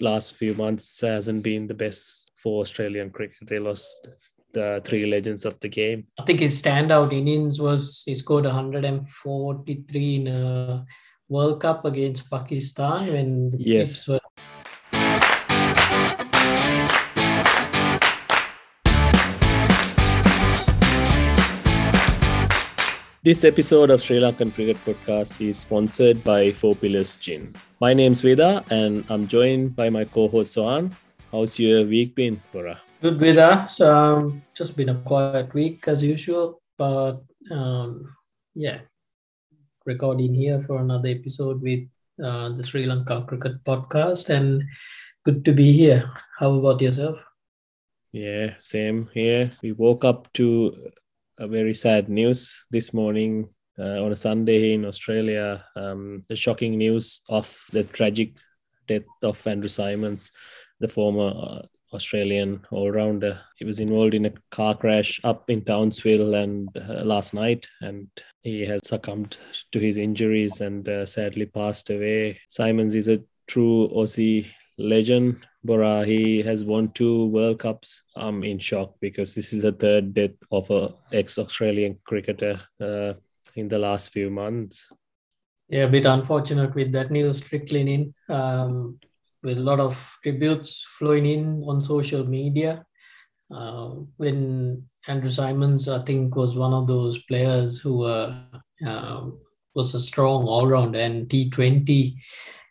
last few months hasn't been the best for Australian cricket. They lost the three legends of the game. I think his standout innings was he scored 143 in a World Cup against Pakistan when the yes. were This episode of Sri Lankan Cricket Podcast is sponsored by Four Pillars Gin. My name's Veda and I'm joined by my co-host Sohan. How's your week been, Bora? Good, Veda. So, um, just been a quiet week as usual, but um, yeah, recording here for another episode with uh, the Sri Lanka Cricket Podcast, and good to be here. How about yourself? Yeah, same here. We woke up to a very sad news this morning uh, on a Sunday in Australia. Um, the shocking news of the tragic death of Andrew Symonds, the former uh, Australian all rounder. He was involved in a car crash up in Townsville and uh, last night, and he has succumbed to his injuries and uh, sadly passed away. Simons is a true Aussie legend. Bora, he has won two World Cups. I'm in shock because this is a third death of a ex-Australian cricketer uh, in the last few months. Yeah, a bit unfortunate with that news trickling in, um, with a lot of tributes flowing in on social media. Uh, when Andrew Symonds, I think, was one of those players who uh, was a strong all round and T20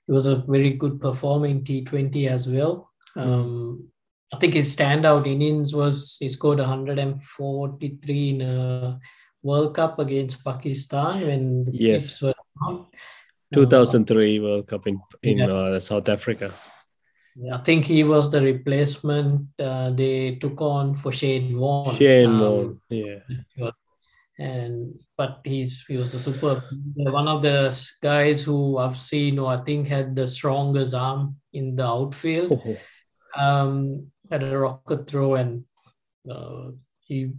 it was a very good performing T20 as well. Hmm. Um, I think his standout innings was he scored 143 in a World Cup against Pakistan when the yes. were. 2003 uh, World Cup in, in yeah. uh, South Africa. I think he was the replacement uh, they took on for Shane Warne. Shane um, Warne, yeah. And but he's he was a super one of the guys who I've seen who I think had the strongest arm in the outfield. Oh. Um, had a rocket throw and uh, he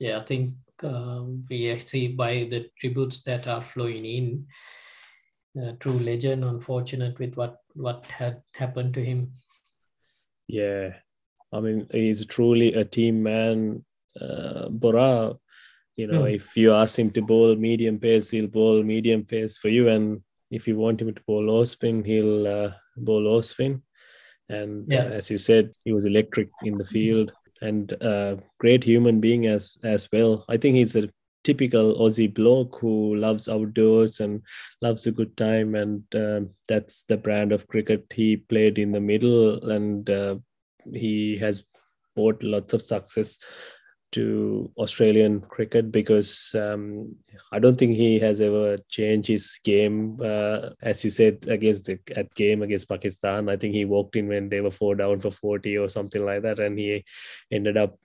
yeah I think um, we see by the tributes that are flowing in. Uh, true legend, unfortunate with what what had happened to him. Yeah, I mean he's truly a team man. Uh, Bora you know, mm. if you ask him to bowl medium pace, he'll bowl medium pace for you. And if you want him to bowl low spin, he'll uh, bowl low spin. And uh, yeah. uh, as you said, he was electric in the field and a great human being as as well. I think he's a typical Aussie bloke who loves outdoors and loves a good time, and uh, that's the brand of cricket he played in the middle, and uh, he has brought lots of success to Australian cricket because um, I don't think he has ever changed his game. Uh, as you said, against the at game against Pakistan, I think he walked in when they were four down for 40 or something like that, and he ended up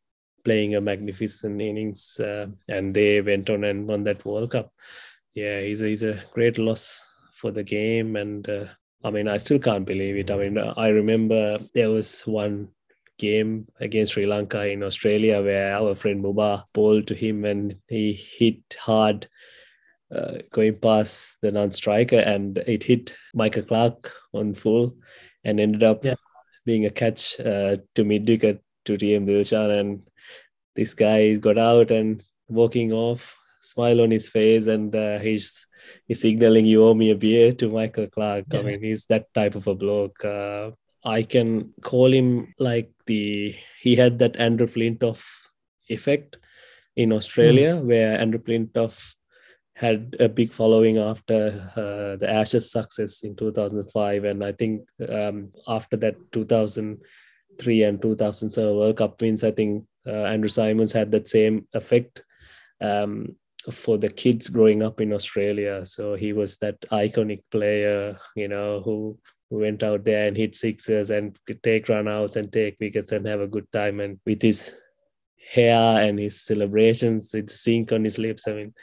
playing a magnificent innings, uh, and they went on and won that World Cup. Yeah, he's a, he's a great loss for the game, and uh, I mean, I still can't believe it. I mean, I remember there was one game against Sri Lanka in Australia where our friend Muba bowled to him and he hit hard uh, going past the non-striker and it hit Michael Clarke on full and ended up yeah. being a catch uh, to mid-wicket to TM Dilshan and this guy got out and walking off smile on his face and uh, he's he's signaling you owe me a beer to Michael Clarke. Yeah. I mean, he's that type of a bloke. Uh, I can call him like the he had that Andrew Flintoff effect in Australia, mm. where Andrew Flintoff had a big following after uh, the Ashes success in 2005, and I think um, after that 2003 and 2007 World Cup wins, I think uh, Andrew Symonds had that same effect. Um, for the kids growing up in Australia. So he was that iconic player, you know, who went out there and hit sixes and could take runouts and take wickets and have a good time. And with his hair and his celebrations with the sink on his lips, I mean,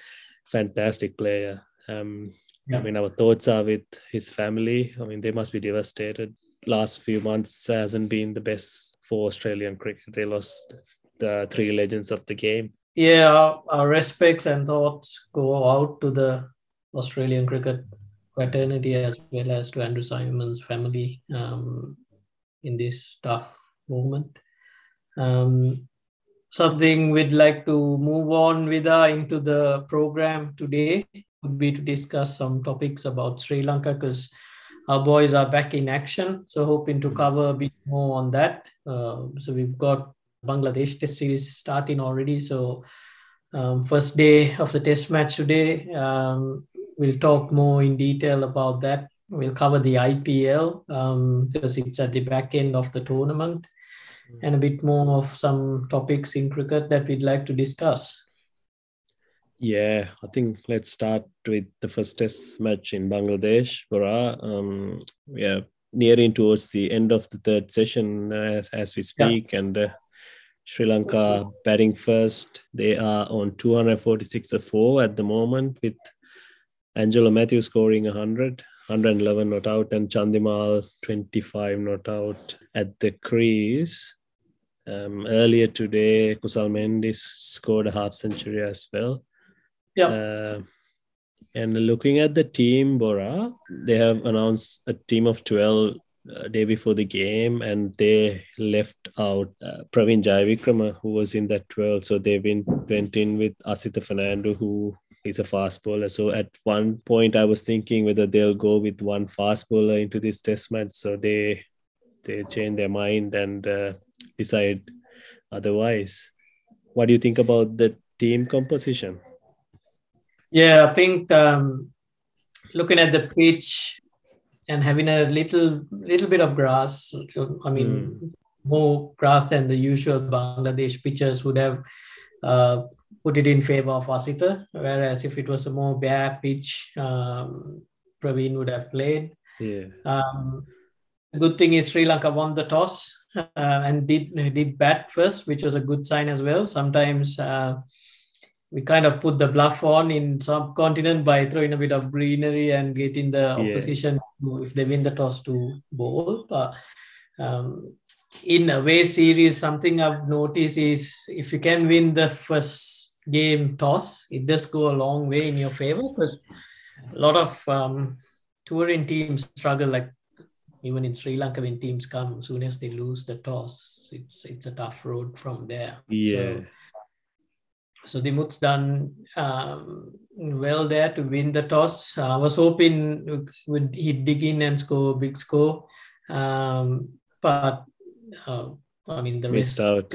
fantastic player. Um, yeah. I mean, our thoughts are with his family. I mean, they must be devastated. Last few months hasn't been the best for Australian cricket. They lost the three legends of the game. Yeah, our respects and thoughts go out to the Australian cricket fraternity as well as to Andrew Symonds' family. Um, in this tough moment. Um, something we'd like to move on with uh, into the program today would be to discuss some topics about Sri Lanka because our boys are back in action. So hoping to cover a bit more on that. Uh, so we've got Bangladesh Test series starting already. So um, first day of the Test match today. Um, we'll talk more in detail about that. We'll cover the IPL um, because it's at the back end of the tournament, and a bit more of some topics in cricket that we'd like to discuss. Yeah, I think let's start with the first test match in Bangladesh, Bora. Um, we are nearing towards the end of the third session uh, as we speak, yeah. and uh, Sri Lanka batting first. They are on 246 of 4 at the moment, with Angelo Mathews scoring 100, 111 not out, and Chandimal 25 not out at the crease. Um, earlier today, Kusal Mendis scored a half century as well. Yeah. Uh, and looking at the team, Bora, they have announced a team of 12 uh, day before the game, and they left out uh, Praveen Jayawickrama, who was in that 12. So they went, went in with Asitha Fernando, who is a fast bowler. So at one point, I was thinking whether they'll go with one fast bowler into this test match. So they they changed their mind and uh, decide otherwise. What do you think about the team composition? Yeah, I think um, looking at the pitch and having a little little bit of grass, I mean, mm. more grass than the usual Bangladesh pitchers would have uh, put it in favor of Asitha. Whereas if it was a more bare pitch, um, Praveen would have played. Yeah. Um, the good thing is Sri Lanka won the toss uh, and did did bat first, which was a good sign as well. Sometimes. Uh, we kind of put the bluff on in subcontinent by throwing a bit of greenery and getting the opposition yeah. to, if they win the toss to bowl. But um, in away series, something I've noticed is if you can win the first game toss, it does go a long way in your favor because a lot of um, touring teams struggle. Like even in Sri Lanka, when teams come, as soon as they lose the toss, it's it's a tough road from there. Yeah. So, so Dimuth's done um, well there to win the toss. I was hoping would he dig in and score a big score, um, but uh, I mean the Missed rest. Out.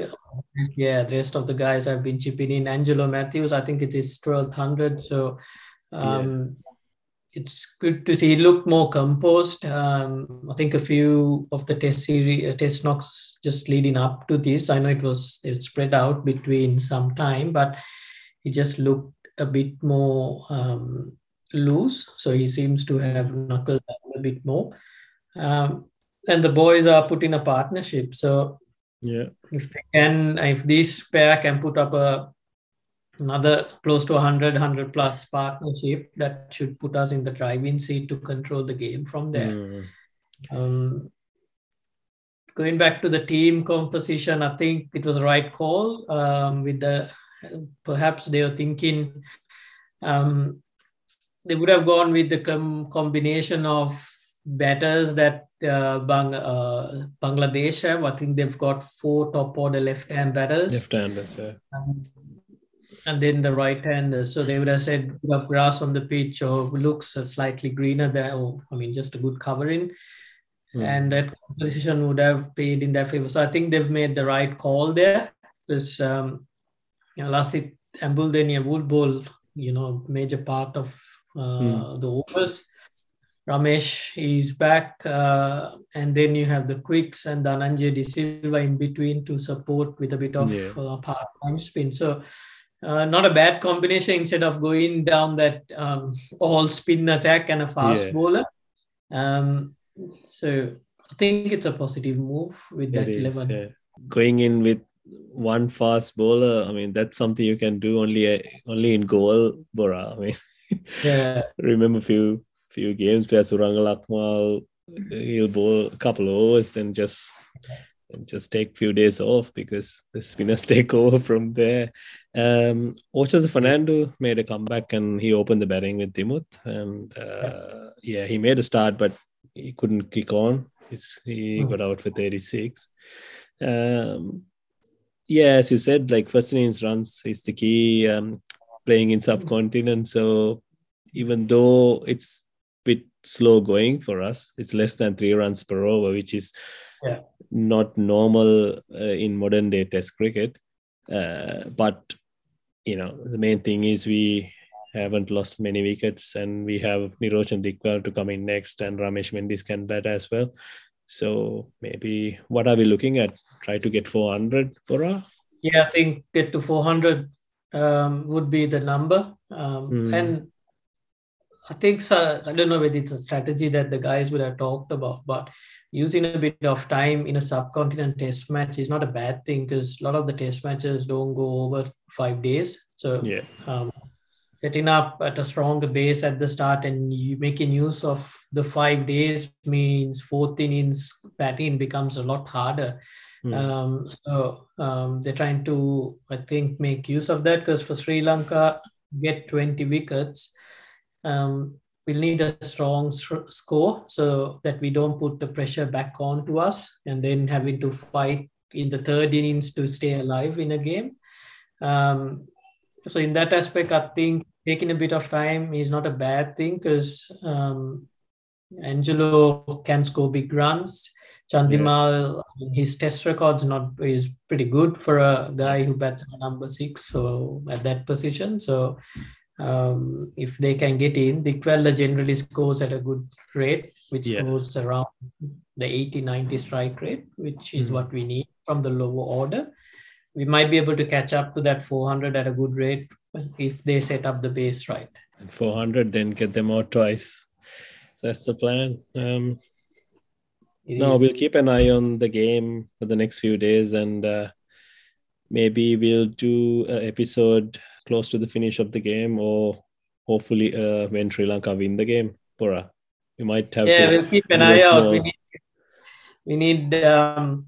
Yeah, the rest of the guys have been chipping in. Angelo Mathews, I think it is twelve hundred. So um, it's good to see he looked more composed. Um, I think a few of the test series, uh, test knocks just leading up to this. I know it was it spread out between some time, but he just looked a bit more um, loose. So he seems to have knuckled a bit more. Um, and the boys are put in a partnership. So yeah, if they can, if this pair can put up a another close to 100 100 plus partnership that should put us in the driving seat to control the game from there mm. um, going back to the team composition i think it was a right call um, with the perhaps they were thinking um, they would have gone with the com- combination of batters that uh, Bang- uh, Bangladesh have. I think they've got four top order left hand batters. Left handers, yeah. Um, and then the right hand. So they would have said grass on the pitch or looks slightly greener there, or I mean, just a good covering. Mm. And that composition would have paid in their favor. So I think they've made the right call there. Because um, you know, Lasith Embuldeniya would bowl, you know, major part of uh, mm. the overs. Ramesh is back, uh, and then you have the quicks and Dhananjay De Silva in between to support with a bit of yeah. uh, part-time spin. So uh, not a bad combination instead of going down that um, all spin attack and a fast yeah. bowler. Um, so I think it's a positive move with that is, 11. Yeah. Going in with one fast bowler, I mean, that's something you can do only uh, only in goal, Bora. I mean, yeah. remember a few few games where Suranga Lakmal, he'll bowl a couple of overs, then just and just take few days off because the spinners take over from there. Um, Fernando made a comeback and he opened the batting with Dimuth. And uh, yeah. yeah. he made a start, but he couldn't kick on. He's, he got out for 36. Um, yeah, as you said, like first innings runs is the key. Um, playing in subcontinent, so even though it's slow going for us, it's less than three runs per over, which is Yeah. not normal uh, in modern day Test cricket. Uh, but you know, the main thing is we haven't lost many wickets, and we have Niroshan Dikwal to come in next, and Ramesh Mendis can bat as well. So maybe what are we looking at? Try to get 400 Bora. Yeah, I think get to 400 um, would be the number. Um, Hmm. And I think, so, I don't know whether it's a strategy that the guys would have talked about, but using a bit of time in a subcontinent test match is not a bad thing because a lot of the test matches don't go over five days. So Yeah, um, setting up at a stronger base at the start and you making use of the five days means fourth innings batting becomes a lot harder. Hmm. Um, so um, they're trying to, I think, make use of that because for Sri Lanka, get 20 wickets, um, we'll need a strong score so that we don't put the pressure back on to us and then having to fight in the third innings to stay alive in a game. Um, so in that aspect, I think taking a bit of time is not a bad thing because um, Angelo can score big runs. Chandimal, his test record's not is pretty good for a guy who bats at number six, so at that position. So um, if they can get in, Dickwella generally scores at a good rate, which Yeah. goes around the 80 90 strike rate, which is Mhm. what we need from the lower order. We might be able to catch up to that 400 at a good rate if they set up the base right. and 400, then get them out twice. So that's the plan. Um, no, is- we'll keep an eye on the game for the next few days, and uh, maybe we'll do an episode close to the finish of the game, or hopefully uh, when Sri Lanka win the game. Bora, we might have. yeah, we'll keep an eye out. We need, we need um,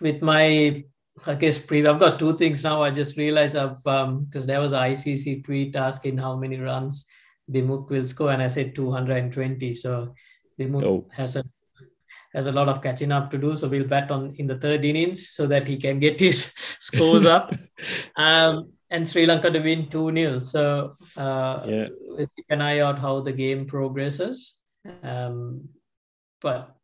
with my, I guess, pre- I've got two things now. I just realized I've, because there was a ICC tweet asking how many runs Dimuth will score, and I said 220. So Dimuth Oh. has a has a lot of catching up to do. So we'll bet on in the third innings so that he can get his scores up. Um, and Sri Lanka to win 2 0. So uh, Yeah. keep an eye out how the game progresses. Um, but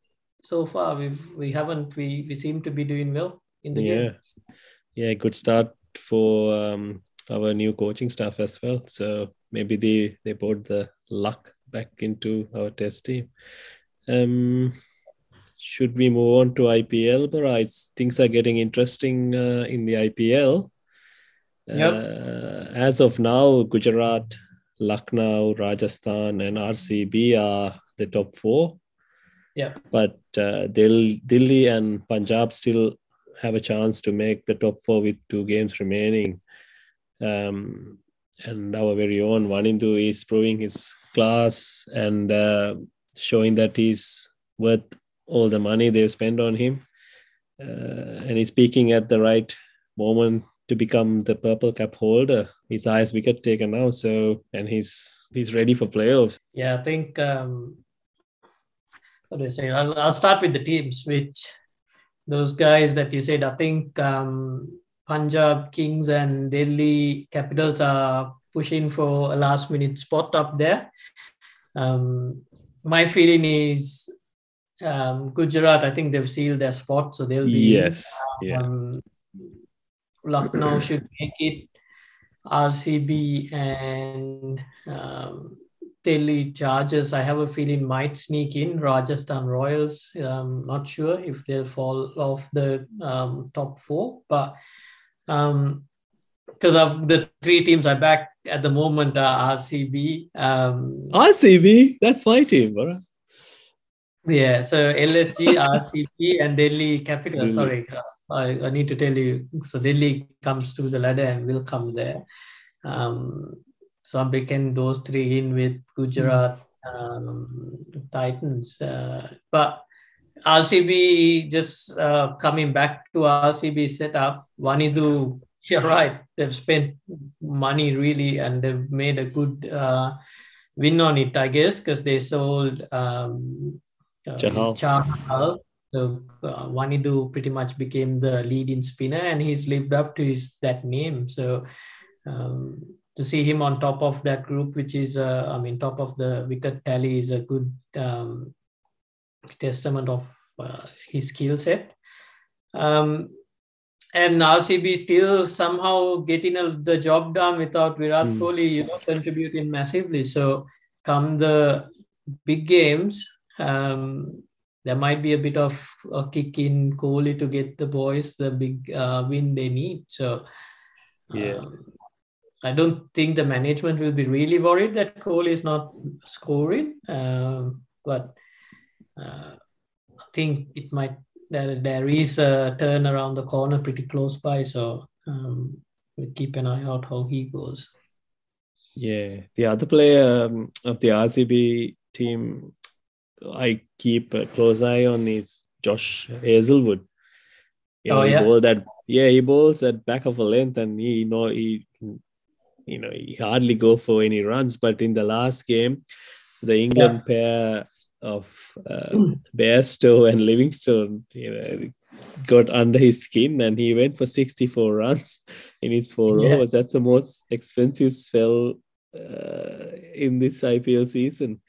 so far we've we haven't we we seem to be doing well in the yeah, game. yeah, good start for um, our new coaching staff as well. So maybe they they brought the luck back into our test team. Um, should we move on to IPL? But things are getting interesting uh, in the IPL. Yep. Uh, as of now, Gujarat, Lucknow, Rajasthan, and RCB are the top four. Yeah. But uh, Delhi and Punjab still have a chance to make the top four with two games remaining. Um, and our very own Wanindu is proving his class and uh, showing that he's worth all the money they've spent on him. Uh, and he's peaking at the right moment to become the purple cap holder. His highest wicket taker now, so and he's he's ready for playoffs. Yeah, I think um, what do I say? I'll, I'll start with the teams, which those guys that you said. I think um, Punjab Kings and Delhi Capitals are pushing for a last minute spot up there. Um, my feeling is um, Gujarat. I think they've sealed their spot, so they'll be. Yes, yeah, Um, Lucknow should make it. RCB and um, Delhi Chargers, I have a feeling might sneak in. Rajasthan Royals, um, not sure if they'll fall off the um, top four, but um, because of the three teams I back at the moment are RCB. Um, RCB, that's my team, bro. Yeah, so LSG, RCP, and Delhi Capital. Sorry, I, I need to tell you. So Delhi comes to the ladder and will come there. Um, so I'm picking those three in with Gujarat um, Titans. Uh, but RCB just uh, coming back to RCB setup. Wanindu, you're right. They've spent money really, and they've made a good uh, win on it, I guess, because they sold um, uh, Chahal. Chahal. So uh, Wanindu pretty much became the leading spinner, and he's lived up to his that name. So um, to see him on top of that group, which is uh, I mean top of the wicket tally, is a good um, testament of uh, his skill set. Um, and RCB still somehow getting a, the job done without Virat Mm. Kohli, you know, contributing massively. So come the big games, um, there might be a bit of a kick in Kohli to get the boys the big uh, win they need. So Yeah. um, I don't think the management will be really worried that Kohli is not scoring, um, but uh, I think it might there there is a turn around the corner pretty close by, so um, we'll keep an eye out how he goes. Yeah, the other player um, of the RCB team I keep a close eye on is Josh Hazlewood. You know, Oh, he yeah? bowled that yeah, he bowls at back of a length and he you know he you know he hardly go for any runs, but in the last game, the England pair of uh, Bairstow and Livingstone, you know, got under his skin and he went for 64 runs in his four Yeah. overs. That's the most expensive spell uh, in this IPL season.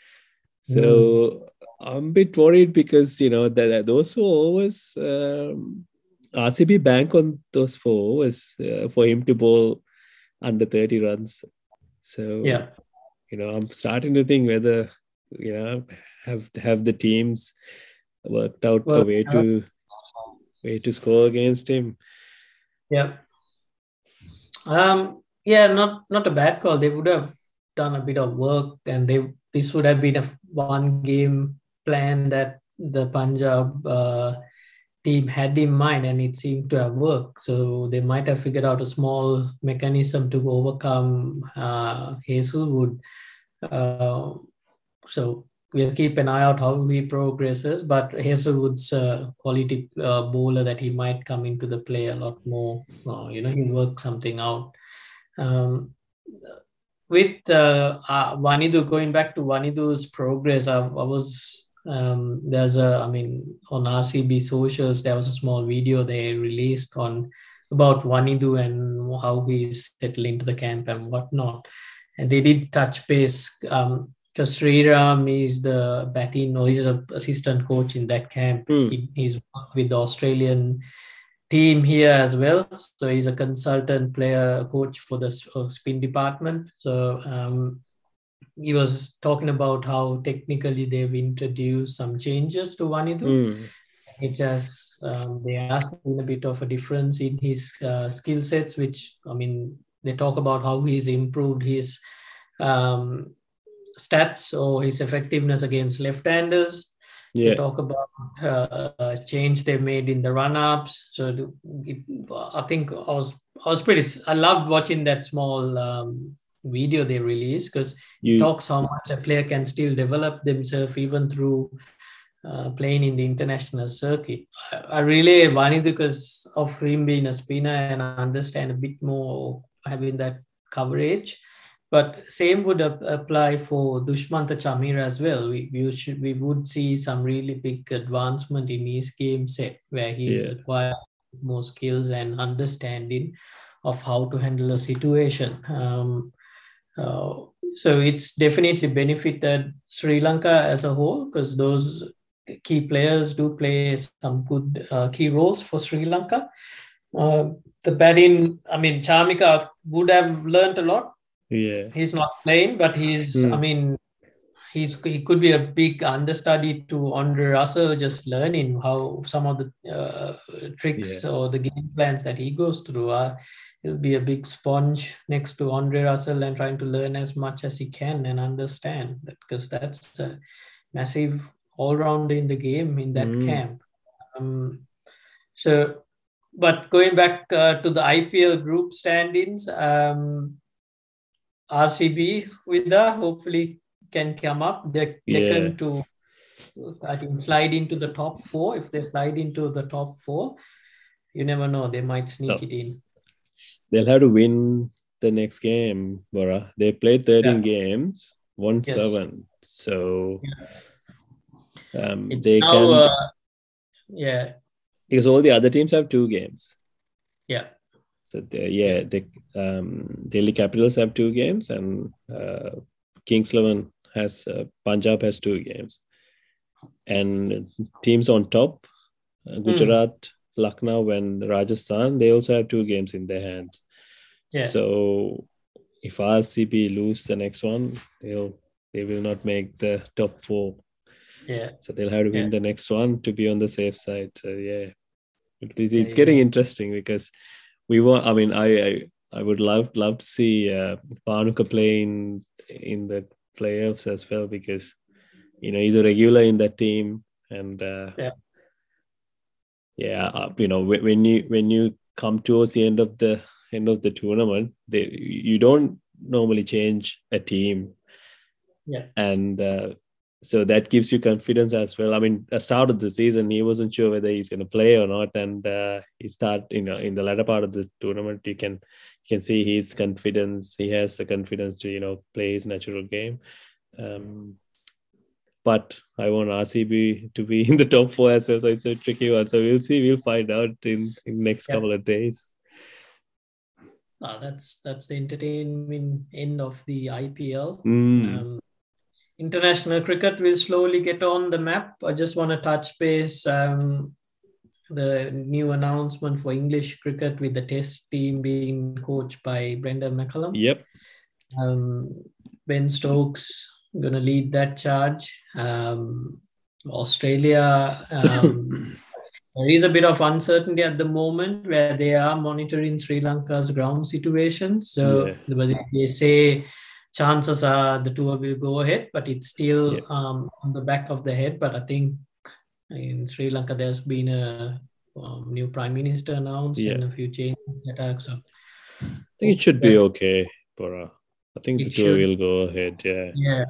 So I'm a bit worried because you know that those four overs, um, RCB bank on those four overs uh, for him to bowl under 30 runs. So Yeah. you know, I'm starting to think whether you know have have the teams worked out a Well, way to way to score against him. Yeah. Um, yeah, not not a bad call. They would have done a bit of work, and they this would have been a one game plan that the Punjab uh, team had in mind, and it seemed to have worked. So they might have figured out a small mechanism to overcome uh, Hazlewood. Uh, so we'll keep an eye out how he progresses. But Hazlewood's a quality uh, bowler that he might come into the play a lot more. Uh, you know, he'll work something out. Um, with uh, uh, Wanindu, going back to Wanindu's progress, I, I was um, there's a, I mean, on RCB socials, there was a small video they released on about Wanindu and how he's settling into the camp and whatnot. And they did touch base um, because Sriram is the batting or he's an assistant coach in that camp. Hmm. He, he's worked with the Australian team here as well. So he's a consultant player coach for the uh, spin department. So um, he was talking about how technically they've introduced some changes to Wanindu. Mm. It has um, they are seeing a bit of a difference in his uh, skill sets, which I mean they talk about how he's improved his um, stats or his effectiveness against left-handers. They talk about uh, uh, change they made in the run-ups. So the, it, I think I was I was pretty. I loved watching that small um, video they released because talks how much a player can still develop themselves even through uh, playing in the international circuit. I, I really wanted because of him being a spinner and I understand a bit more having that coverage. But same would ap- apply for Dushmanta Chamira as well. We, we should we would see some really big advancement in his game set where he's Yeah. acquired more skills and understanding of how to handle a situation. Um, uh, so it's definitely benefited Sri Lanka as a whole because those key players do play some good uh, key roles for Sri Lanka. Uh, the batting, I mean, Chamika would have learned a lot. yeah He's not playing, but he's, Hmm. I mean, he's he could be a big understudy to Andre Russell, just learning how some of the uh, tricks or the game plans that he goes through are. He'll be a big sponge next to Andre Russell and trying to learn as much as he can and understand because that's a massive all rounder in the game in that Mm. camp. Um, so, but going back uh, to the IPL group standings, um, RCB with the hopefully can come up. They, they Yeah. can to I think slide into the top four. If they slide into the top four, you never know. They might sneak it in. They'll have to win the next game, Bora. They played 13 games, won Yes. seven. So Um, It's they now, can uh, yeah, because all the other teams have two games. yeah, So they, yeah, the um, Delhi Capitals have two games, and uh, Kings Eleven has uh, Punjab has two games, and teams on top, uh, Gujarat, Lucknow, and Rajasthan, they also have two games in their hands. Yeah. So if RCB lose the next one, they'll they will not make the top four. yeah. So they'll have to win Yeah. the next one to be on the safe side. So yeah, it is, Yeah, it's getting interesting because we want. I mean, I I, I would love love to see uh, Bhanuka play in in the playoffs as well because you know he's a regular in that team and uh, Yeah. Yeah, uh, you know when, when you when you come towards the end of the end of the tournament, they you don't normally change a team Yeah. and uh, so that gives you confidence as well. I mean, at the start of the season, he wasn't sure whether he's going to play or not, and uh, he start you know in the latter part of the tournament, you can you can see his confidence. He has the confidence to you know play his natural game. Um, but I want RCB to be in the top four as well, so it's a tricky one. So we'll see. We'll find out in in next Yeah. couple of days. Ah, that's that's the entertainment end of the IPL. Mm. Um, international cricket will slowly get on the map. I just want to touch base um, the new announcement for English cricket with the Test team being coached by Brendan McCullum. Yep. Um, ben Stokes going to lead that charge. Um, Australia. Um, there is a bit of uncertainty at the moment where they are monitoring Sri Lanka's ground situation. So Yeah. they say chances are the tour will go ahead, but it's still Yeah. um, on the back of the head. But I think in Sri Lanka there's been a um, new prime minister announced Yeah. and a few changes that are so. I think it should be okay, Bora. I think the tour should. will go ahead. Yeah. Yeah,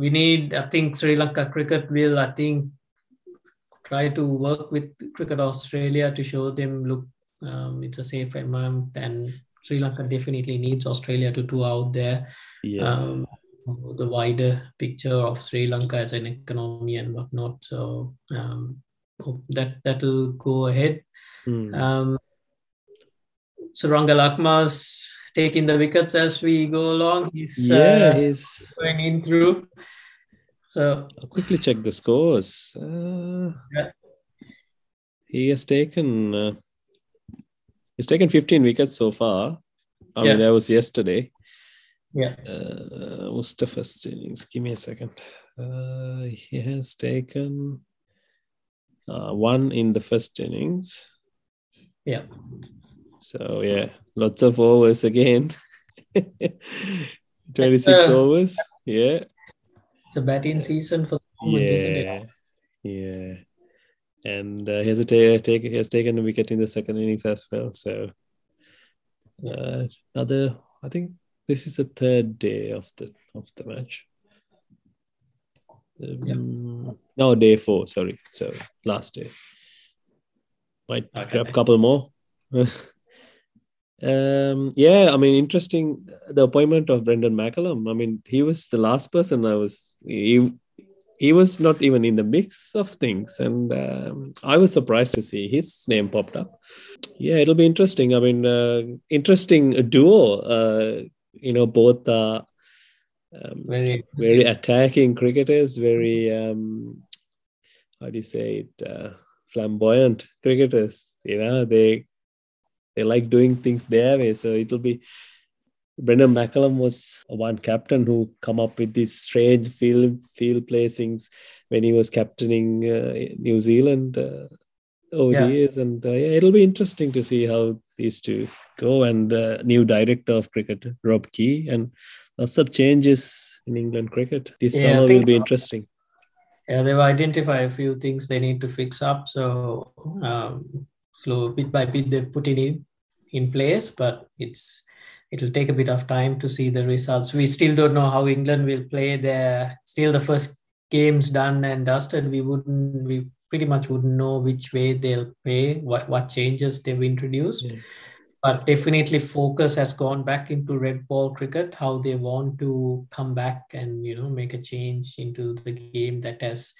we need. I think Sri Lanka cricket will. I think try to work with Cricket Australia to show them look, um, it's a safe environment, and Sri Lanka definitely needs Australia to do out there. Yeah. Um, the wider picture of Sri Lanka as an economy and whatnot. So um, hope that that'll go ahead. Hmm. Um, Suranga Lakma's taking the wickets as we go along. He's yeah, uh, he's. going in through. So I'll quickly check the scores. Uh, Yeah. He has taken. Uh, he's taken 15 wickets so far. I Yeah. mean, that was yesterday. yeah, Uh, what's the first innings? Give me a second. Uh, he has taken uh, one in the first innings. yeah, So yeah, lots of overs again. 26 uh, overs. Yeah. it's a batting season for the moment, isn't it? Yeah. Yeah. And uh, he has a ta- take he has taken a wicket in the second innings as well. So uh, another I think this is the third day of the of the match. Um, No, day four. Sorry, so last day. Might Okay. grab a couple more. um, yeah, I mean, interesting. The appointment of Brendan McCullum. I mean, he was the last person I was. He, he was not even in the mix of things, and um, I was surprised to see his name popped up. Yeah, it'll be interesting. I mean, uh, interesting duo. Uh, you know, both are um, Very, very attacking cricketers, very um, how do you say it, uh, flamboyant cricketers. You know, they they like doing things their way. So it'll be. Brendan McCullum was one captain who come up with these strange field field placings when he was captaining uh, New Zealand uh, over Yeah. the years, and uh, yeah, it'll be interesting to see how these two go. And uh, new director of cricket, Rob Key, and lots of changes in England cricket. This Yeah, summer will be interesting. yeah, they've identified a few things they need to fix up. So, um, slow bit by bit, they're putting in in place, but it's it'll take a bit of time to see the results. We still don't know how England will play. Their still the first games done and dusted. We wouldn't. We pretty much wouldn't know which way they'll play. What what changes they've introduced. Yeah. but definitely focus has gone back into red ball cricket how they want to come back and you know make a change into the game that has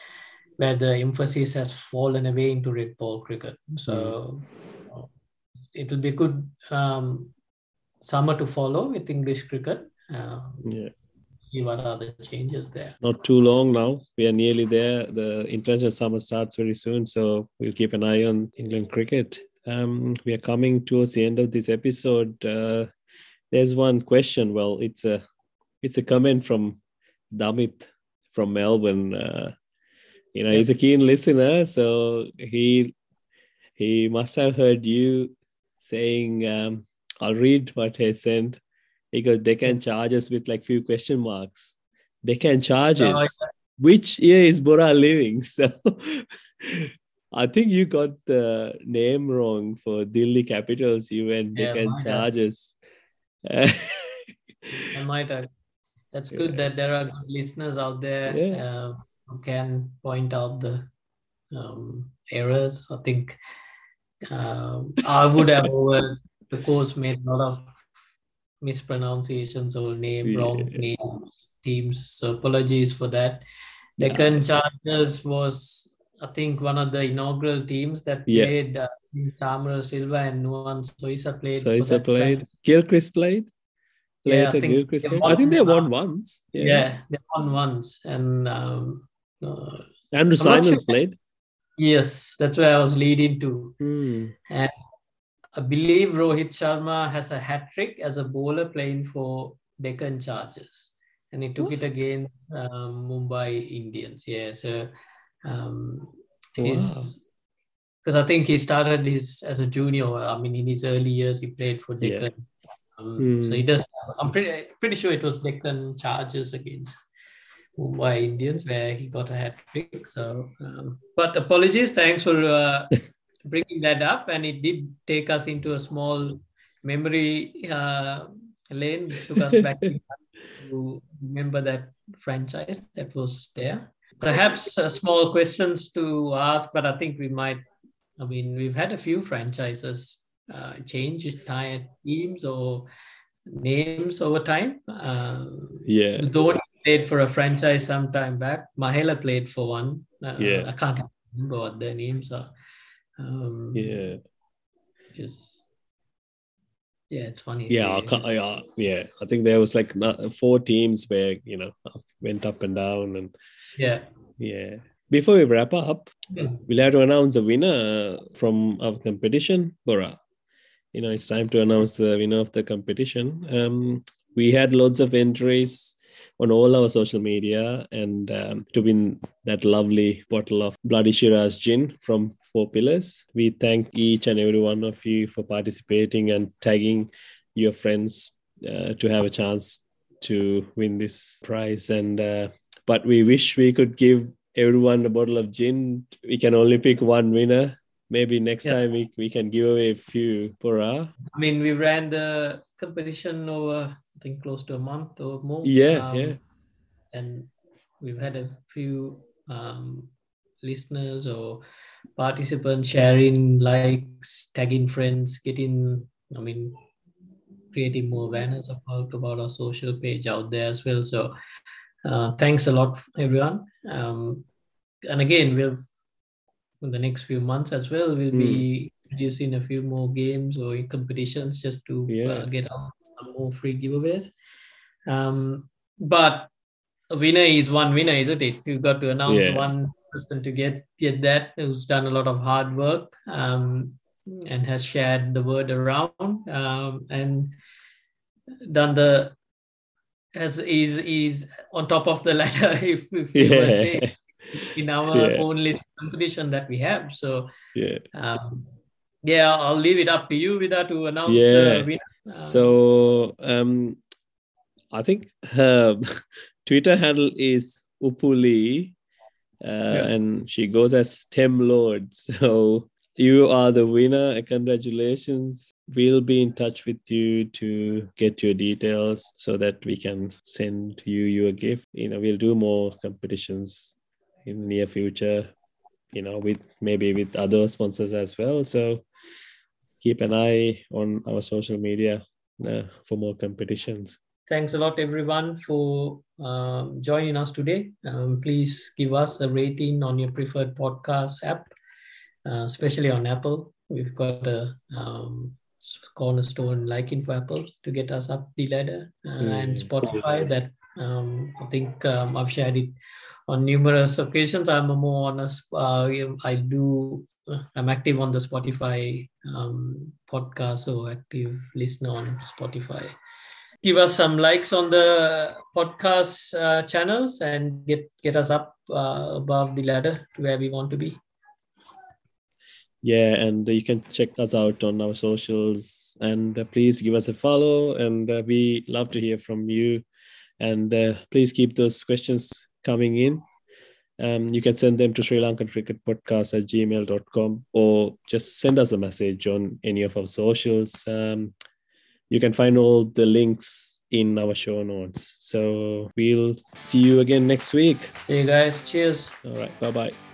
where the emphasis has fallen away into red ball cricket. So mm. It'll be a good um, summer to follow with English cricket. Um, yeah. See what are the changes there. Not too long now. We are nearly there. The international summer starts very soon, so we'll keep an eye on England cricket. Um, we are coming towards the end of this episode. Uh, there's one question. Well, it's a it's a comment from Damit from Melbourne. Uh, you know, he's a keen listener, so he he must have heard you saying, um, "I'll read what he sent." Because they can charge us with like few question marks. Deccan charges. No, us. Which year is Bora living? So I think you got the name wrong for Delhi Capitals. You went yeah, Deccan Charges. I might have. That's good yeah. that there are listeners out there yeah. uh, who can point out the um, errors. I think uh, I would have over the course made a lot of mispronunciations or name yeah. wrong names teams. So apologies for that. Deccan Chargers was I think one of the inaugural teams that yeah. played uh, Chamara Silva and Nuwan Zoysa played. Zoysa played. Gilchrist played. Later, yeah, I think, Gilchrist played. I think they won once. Yeah, yeah they won once, and um, uh, Andrew I'm sure. played. Yes, that's where I was leading to. Mm. And I believe Rohit Sharma has a hat trick as a bowler playing for Deccan Chargers, and he took it against um, Mumbai Indians. Yeah, so um, because wow. I think he started his as a junior. I mean, in his early years, he played for Deccan. Yeah. Um, mm. So he does. I'm pretty pretty sure it was Deccan Chargers against Mumbai Indians where he got a hat trick. So, um, but apologies. Thanks for uh, bringing that up, and it did take us into a small memory uh, lane. Took us back to remember that franchise that was there perhaps uh, small questions to ask, but I think we might. I mean, we've had a few franchises uh, change teams or names over time. Uh, yeah. Played for a franchise some time back. Mahela played for one. Uh, yeah. I can't remember what their names are. Um, yeah. Just yeah, it's funny. Yeah, I can't, I, yeah. I think there was like four teams where you know went up and down, and yeah, yeah. Before we wrap up, yeah. we'll have to announce a winner from our competition, Bora. You know, it's time to announce the winner of the competition. Um, we had loads of entries on all our social media and um, to win that lovely bottle of Bloody Shiraz gin from Four Pillars. We thank each and every one of you for participating and tagging your friends uh, to have a chance to win this prize. And uh, but we wish we could give everyone a bottle of gin. We can only pick one winner. Maybe next yeah. time we, we can give away a few for our. I mean, we ran the competition over I think close to a month or more. Yeah, um, yeah. And we've had a few um, listeners or participants sharing likes, tagging friends, getting, I mean, creating more awareness about, about our social page out there as well. So uh, thanks a lot, everyone. Um, and again, we'll in the next few months as well, we'll mm. be introducing a few more games or competitions just to uh, yeah. uh, get out some more free giveaways. Um, but a winner is one winner, isn't it? You've got to announce yeah. one person to get get that who's done a lot of hard work um, and has shared the word around um, and done the as is is on top of the ladder if, if yeah. you were saying in our yeah. only competition that we have so yeah um, yeah i'll leave it up to you Veda to announce yeah. the winner so um, I think her Twitter handle is Upuli, uh, yeah. and she goes as Tem Lord. So you are the winner. Congratulations. We'll be in touch with you to get your details so that we can send you your gift. You know, we'll do more competitions in the near future. You know, with maybe with other sponsors as well. So keep an eye on our social media uh, for more competitions. thanks a lot, everyone, for um, joining us today. Um, please give us a rating on your preferred podcast app, uh, especially on Apple. We've got a um, cornerstone liking for Apple to get us up the ladder, uh, mm. and Spotify that um, I think um, I've shared it on numerous occasions. I'm a more honest. Uh, I do. I'm active on the Spotify um, podcast, so active listener on Spotify. Give us some likes on the podcast uh, channels and get get us up uh, above the ladder to where we want to be. Yeah, and you can check us out on our socials, and uh, please give us a follow. And uh, we love to hear from you and uh, please keep those questions coming in. Um, you can send them to Sri Lankan Cricket Podcast at gmail.com or just send us a message on any of our socials. Um, you can find all the links in our show notes. So we'll see you again next week. See you guys. Cheers. All right. Bye bye.